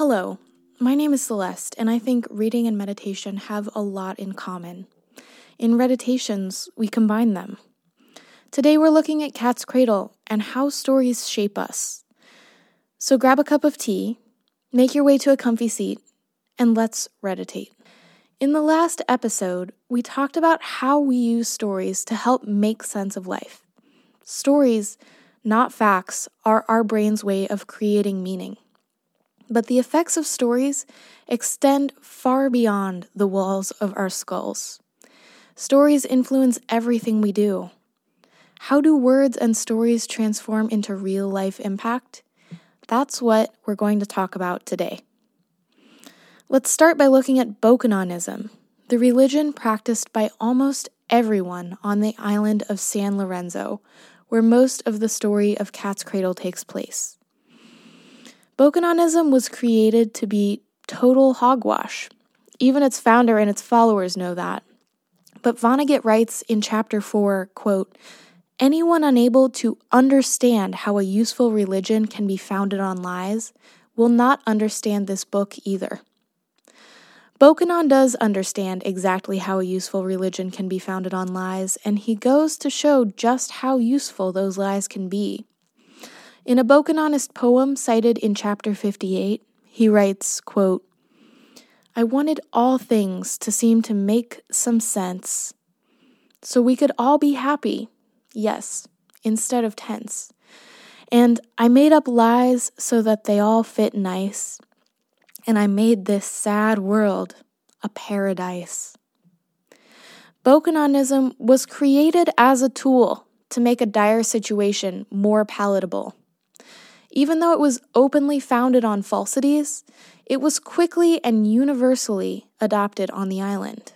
Hello, my name is Celeste, and I think reading and meditation have a lot in common. In meditations, we combine them. Today, we're looking at Cat's Cradle and how stories shape us. So, grab a cup of tea, make your way to a comfy seat, and let's meditate. In the last episode, we talked about how we use stories to help make sense of life. Stories, not facts, are our brain's way of creating meaning. But the effects of stories extend far beyond the walls of our skulls. Stories influence everything we do. How do words and stories transform into real life impact? That's what we're going to talk about today. Let's start by looking at Bokononism, the religion practiced by almost everyone on the island of San Lorenzo, where most of the story of Cat's Cradle takes place. Bokononism was created to be total hogwash. Even its founder and its followers know that. But Vonnegut writes in chapter 4, quote, Anyone unable to understand how a useful religion can be founded on lies will not understand this book either. Bokonon does understand exactly how a useful religion can be founded on lies, and he goes to show just how useful those lies can be. In a Bokononist poem cited in chapter 58, he writes, quote, I wanted all things to seem to make some sense, so we could all be happy, yes, instead of tense. And I made up lies so that they all fit nice and I made this sad world a paradise. Bokononism was created as a tool to make a dire situation more palatable. Even though it was openly founded on falsities, it was quickly and universally adopted on the island.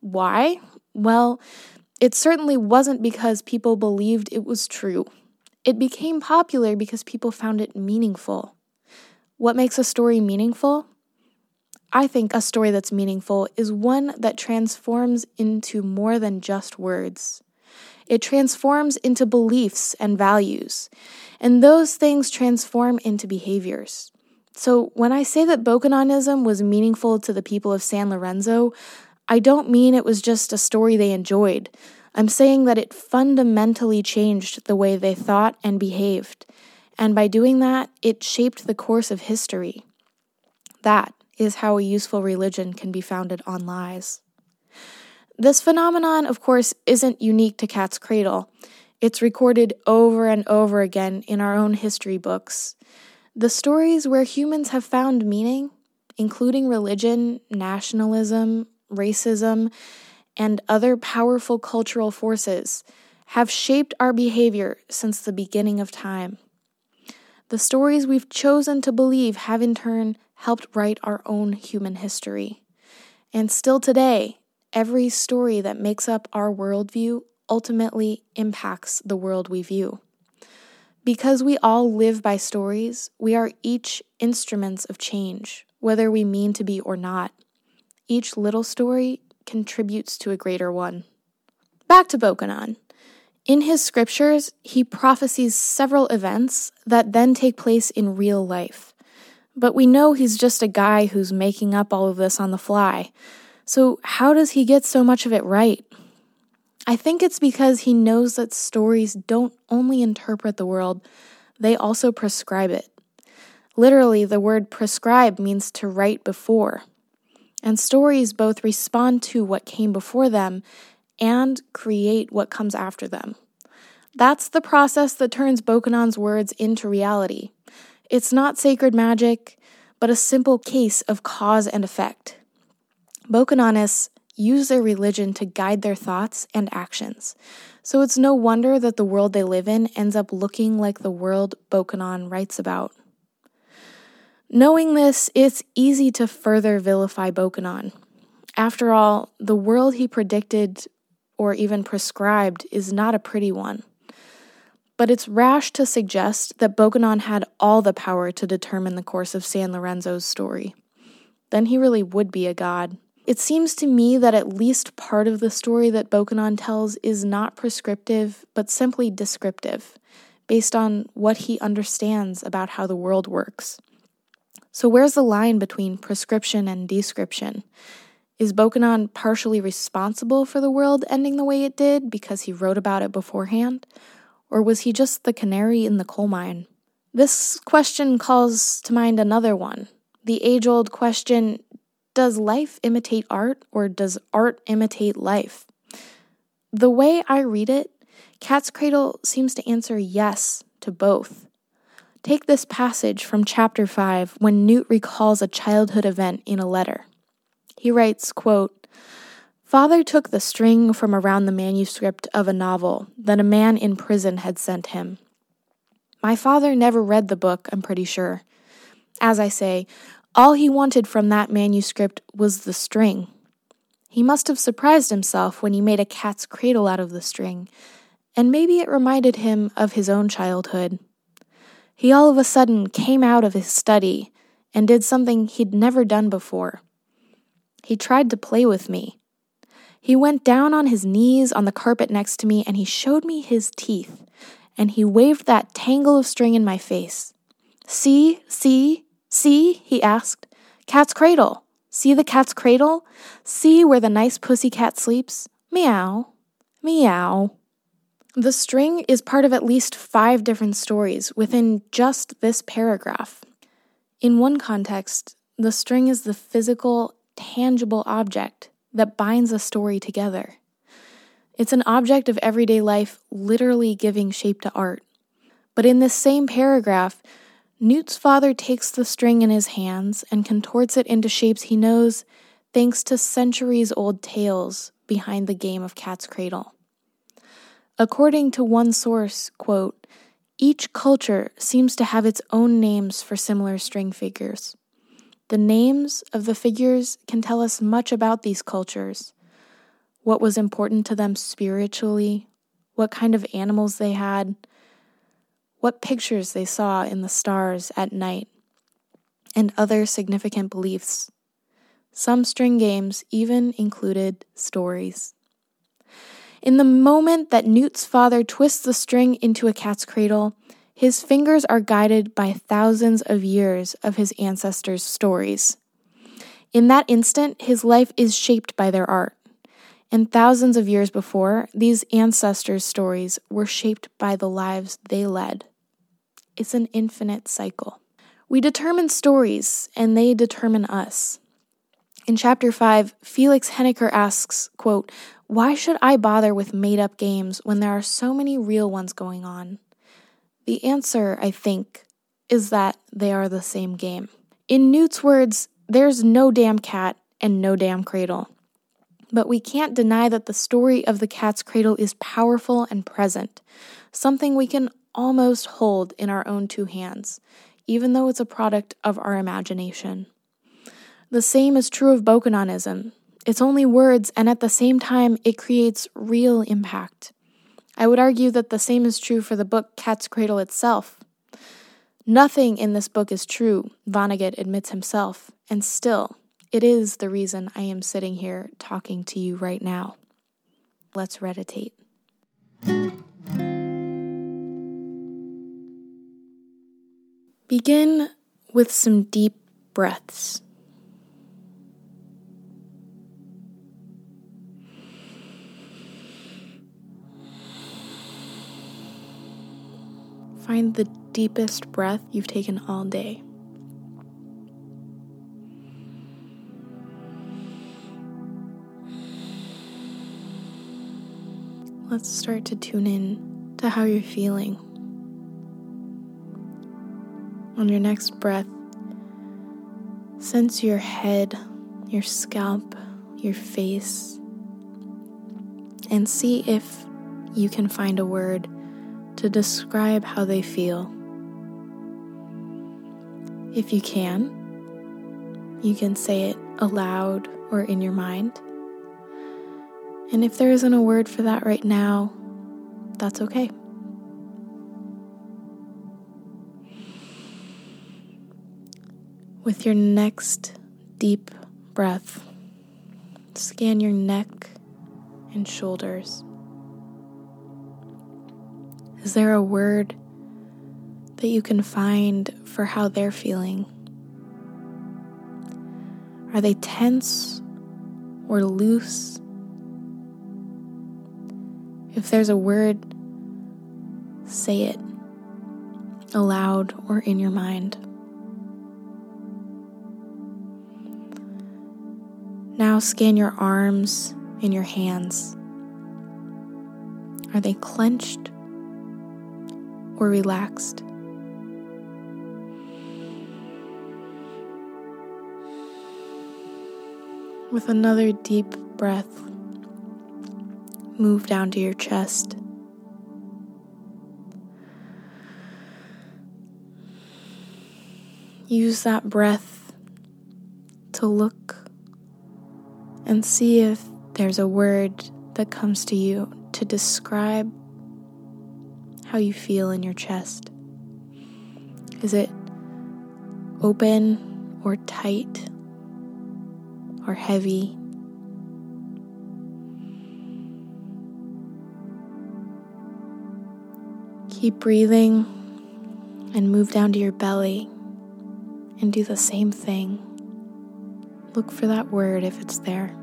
Why? Well, it certainly wasn't because people believed it was true. It became popular because people found it meaningful. What makes a story meaningful? I think a story that's meaningful is one that transforms into more than just words. It transforms into beliefs and values, and those things transform into behaviors. So, when I say that Bokononism was meaningful to the people of San Lorenzo, I don't mean it was just a story they enjoyed. I'm saying that it fundamentally changed the way they thought and behaved and by doing that, it shaped the course of history. That is how a useful religion can be founded on lies. This phenomenon, of course, isn't unique to Cat's Cradle. It's recorded over and over again in our own history books. The stories where humans have found meaning, including religion, nationalism, racism, and other powerful cultural forces, have shaped our behavior since the beginning of time. The stories we've chosen to believe have in turn helped write our own human history. And still today, every story that makes up our worldview ultimately impacts the world we view. Because we all live by stories, we are each instruments of change, whether we mean to be or not. Each little story contributes to a greater one. Back to Bokonon. In his scriptures, he prophesies several events that then take place in real life. But we know he's just a guy who's making up all of this on the fly. So, how does he get so much of it right? I think it's because he knows that stories don't only interpret the world, they also prescribe it. Literally, the word prescribe means to write before. And stories both respond to what came before them and create what comes after them. That's the process that turns Bokonon's words into reality. It's not sacred magic, but a simple case of cause and effect. Bokononists use their religion to guide their thoughts and actions, so it's no wonder that the world they live in ends up looking like the world Bokonon writes about. Knowing this, it's easy to further vilify Bokonon. After all, the world he predicted or even prescribed is not a pretty one. But it's rash to suggest that Bokonon had all the power to determine the course of San Lorenzo's story. Then he really would be a god. It seems to me that at least part of the story that Bokonon tells is not prescriptive, but simply descriptive, based on what he understands about how the world works. So, where's the line between prescription and description? Is Bokonon partially responsible for the world ending the way it did because he wrote about it beforehand? Or was he just the canary in the coal mine? This question calls to mind another one the age old question Does life imitate art, or does art imitate life? The way I read it, Cat's Cradle seems to answer yes to both. Take this passage from chapter 5 when Newt recalls a childhood event in a letter. He writes, quote, Father took the string from around the manuscript of a novel that a man in prison had sent him. My father never read the book, I'm pretty sure. As I say, all he wanted from that manuscript was the string. He must have surprised himself when he made a cat's cradle out of the string, and maybe it reminded him of his own childhood. He all of a sudden came out of his study and did something he'd never done before. He tried to play with me. He went down on his knees on the carpet next to me and he showed me his teeth, and he waved that tangle of string in my face. See, see, see, he asked. Cat's cradle. See the cat's cradle? See where the nice pussy cat sleeps? Meow. Meow. The string is part of at least five different stories within just this paragraph. In one context, the string is the physical, tangible object that binds a story together. It's an object of everyday life, literally giving shape to art. But in this same paragraph, Newt's father takes the string in his hands and contorts it into shapes he knows thanks to centuries old tales behind the game of cat's cradle. According to one source, quote, each culture seems to have its own names for similar string figures. The names of the figures can tell us much about these cultures what was important to them spiritually, what kind of animals they had, what pictures they saw in the stars at night, and other significant beliefs. Some string games even included stories. In the moment that Newt's father twists the string into a cat's cradle, his fingers are guided by thousands of years of his ancestors' stories. In that instant, his life is shaped by their art. And thousands of years before, these ancestors' stories were shaped by the lives they led. It's an infinite cycle. We determine stories, and they determine us. In chapter 5, Felix Hoenikker asks, quote, Why should I bother with made up games when there are so many real ones going on? The answer, I think, is that they are the same game. In Newt's words, there's no damn cat and no damn cradle. But we can't deny that the story of the cat's cradle is powerful and present, something we can almost hold in our own two hands, even though it's a product of our imagination. The same is true of Bokononism. It's only words, and at the same time, it creates real impact. I would argue that the same is true for the book Cat's Cradle itself. Nothing in this book is true, Vonnegut admits himself, and still, it is the reason I am sitting here talking to you right now. Let's meditate. Begin with some deep breaths. Find the deepest breath you've taken all day. Let's start to tune in to how you're feeling. On your next breath, sense your head, your scalp, your face, and see if you can find a word to describe how they feel. If you can, you can say it aloud or in your mind. And if there isn't a word for that right now, that's okay. With your next deep breath, scan your neck and shoulders. Is there a word that you can find for how they're feeling? Are they tense or loose? If there's a word, say it aloud or in your mind. Now scan your arms and your hands. Are they clenched or relaxed? With another deep breath, move down to your chest. Use that breath to look and see if there's a word that comes to you to describe how you feel in your chest. Is it open or tight or heavy? Keep breathing and move down to your belly and do the same thing. Look for that word if it's there.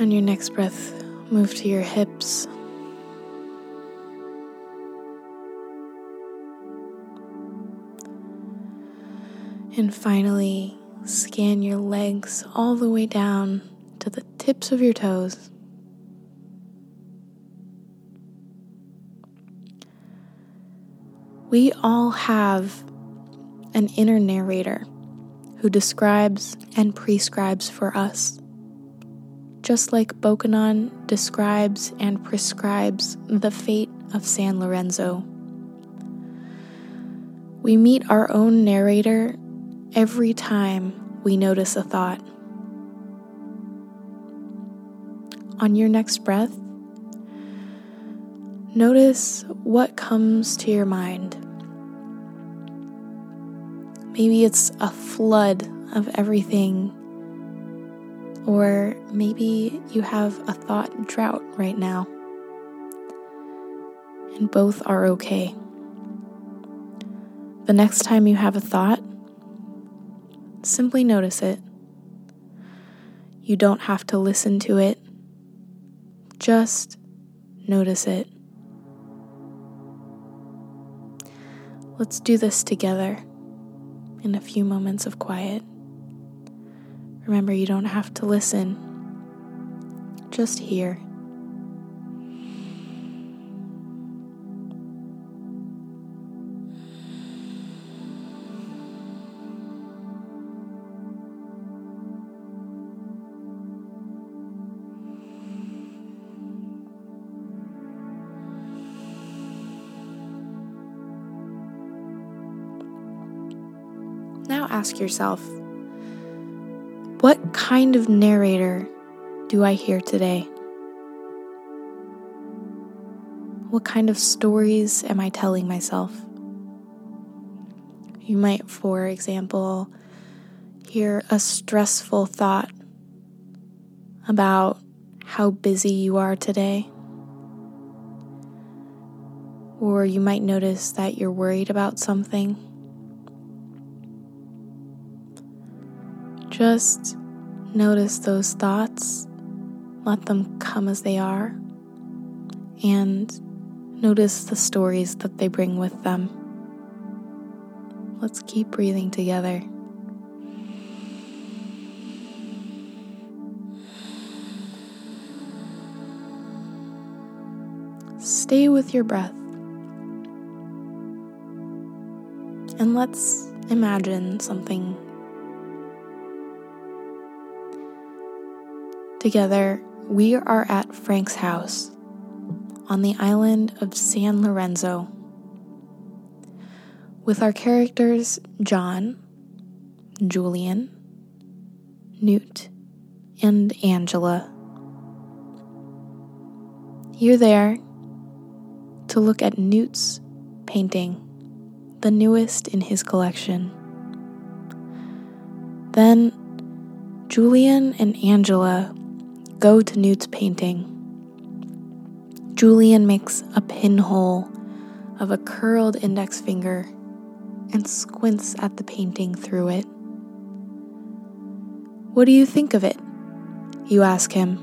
On your next breath, move to your hips. And finally, scan your legs all the way down to the tips of your toes. We all have an inner narrator who describes and prescribes for us just like Bokonon describes and prescribes the fate of San Lorenzo. We meet our own narrator every time we notice a thought. On your next breath, notice what comes to your mind. Maybe it's a flood of everything or maybe you have a thought drought right now. And both are okay. The next time you have a thought, simply notice it. You don't have to listen to it, just notice it. Let's do this together in a few moments of quiet. Remember, you don't have to listen, just hear. Now ask yourself what kind of narrator do I hear today? What kind of stories am I telling myself? You might, for example, hear a stressful thought about how busy you are today. Or you might notice that you're worried about something. Just notice those thoughts, let them come as they are, and notice the stories that they bring with them. Let's keep breathing together. Stay with your breath. And let's imagine something Together, we are at Frank's house on the island of San Lorenzo with our characters John, Julian, Newt, and Angela. You're there to look at Newt's painting, the newest in his collection. Then Julian and Angela go to Newt's painting. Julian makes a pinhole of a curled index finger and squints at the painting through it. What do you think of it? You ask him.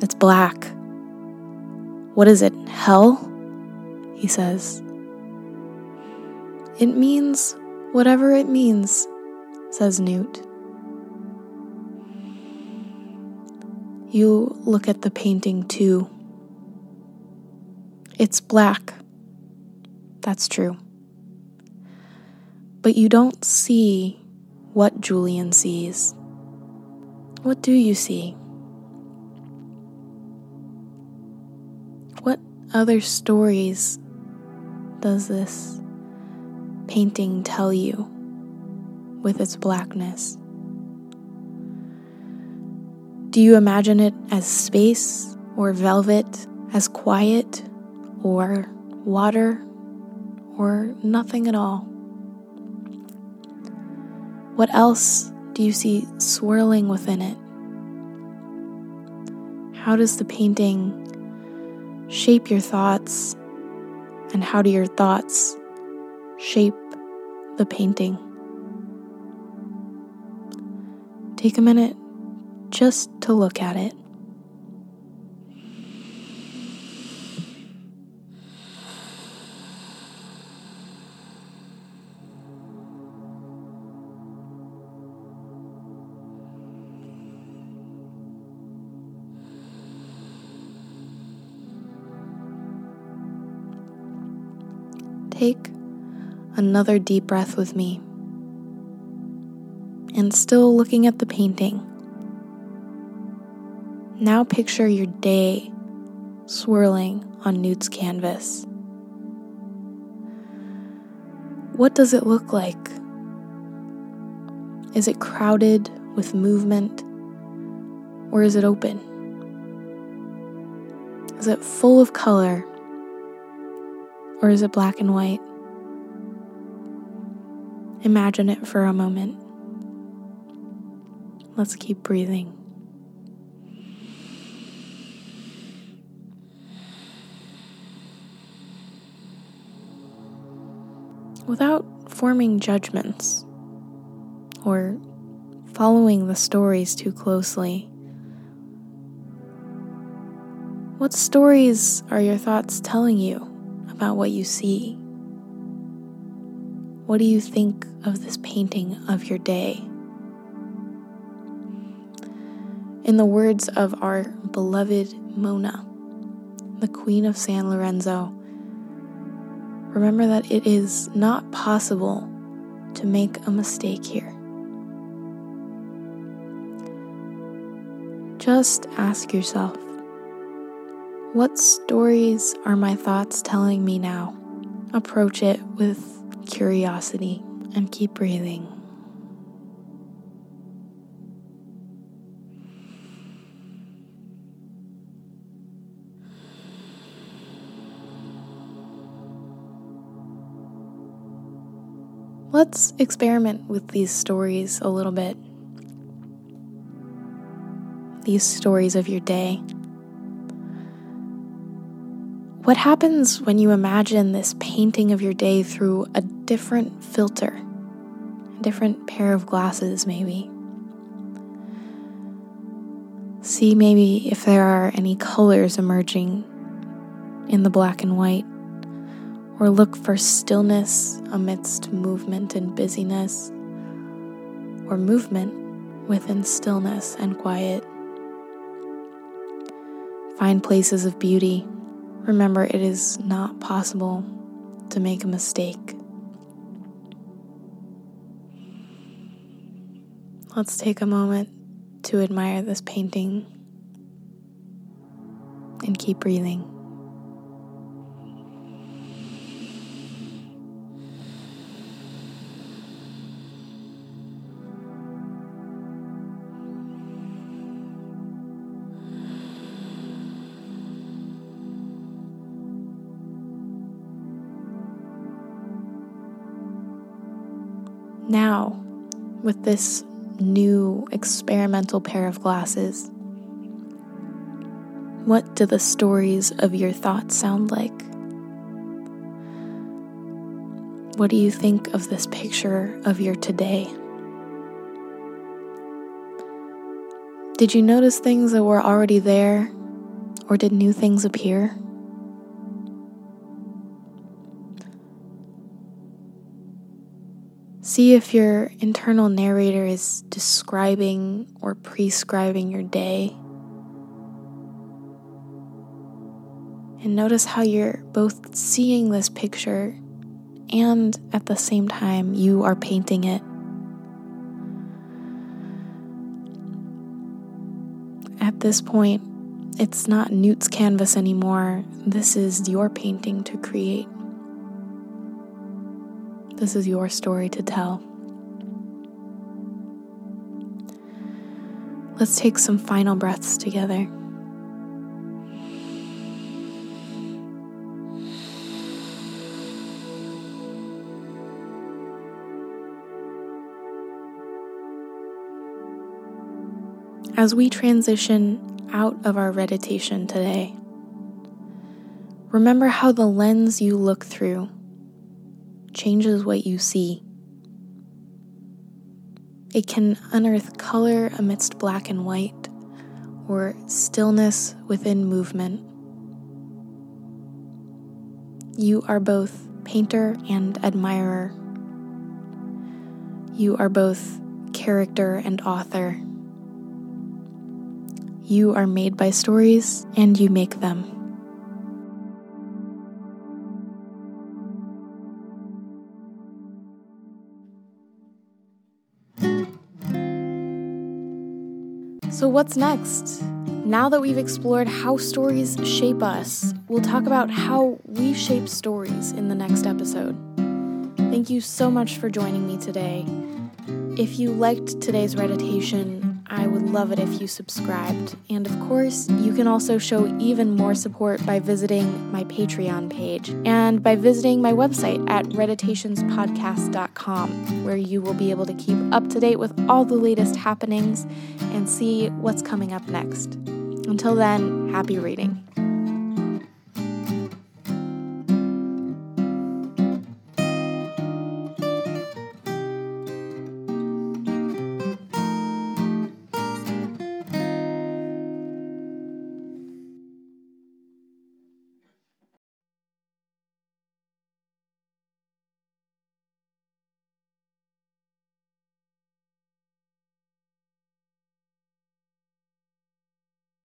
It's black. What is it, hell? He says. It means whatever it means, says Newt. You look at the painting too. It's black. That's true. But you don't see what Julian sees. What do you see? What other stories does this painting tell you with its blackness? Do you imagine it as space or velvet, as quiet or water or nothing at all? What else do you see swirling within it? How does the painting shape your thoughts? And how do your thoughts shape the painting? Take a minute just to look at it. Take another deep breath with me. And still looking at the painting. Now picture your day swirling on Newt's canvas. What does it look like? Is it crowded with movement or is it open? Is it full of color or is it black and white? Imagine it for a moment. Let's keep breathing. Without forming judgments or following the stories too closely, what stories are your thoughts telling you? about what you see? What do you think of this painting of your day? In the words of our beloved Mona, the Queen of San Lorenzo, remember that it is not possible to make a mistake here. Just ask yourself what stories are my thoughts telling me now? Approach it with curiosity and keep breathing. Let's experiment with these stories a little bit. These stories of your day. What happens when you imagine this painting of your day through a different filter, a different pair of glasses, maybe? See maybe if there are any colors emerging in the black and white, or look for stillness amidst movement and busyness, or movement within stillness and quiet. Find places of beauty Remember, it is not possible to make a mistake. Let's take a moment to admire this painting and keep breathing. With this new experimental pair of glasses, what do the stories of your thoughts sound like? What do you think of this picture of your today? Did you notice things that were already there, or did new things appear? See if your internal narrator is describing or prescribing your day. And notice how you're both seeing this picture and at the same time you are painting it. At this point, it's not Newt's canvas anymore. This is your painting to create. This is your story to tell. Let's take some final breaths together. As we transition out of our meditation today, remember how the lens you look through changes what you see. It can unearth color amidst black and white, or stillness within movement. You are both painter and admirer. You are both character and author. You are made by stories and you make them. So, what's next? Now that we've explored how stories shape us, we'll talk about how we shape stories in the next episode. Thank you so much for joining me today. If you liked today's meditation, I would love it if you subscribed. And of course, you can also show even more support by visiting my Patreon page and by visiting my website at reditationspodcast.com, where you will be able to keep up to date with all the latest happenings and see what's coming up next. Until then, happy reading.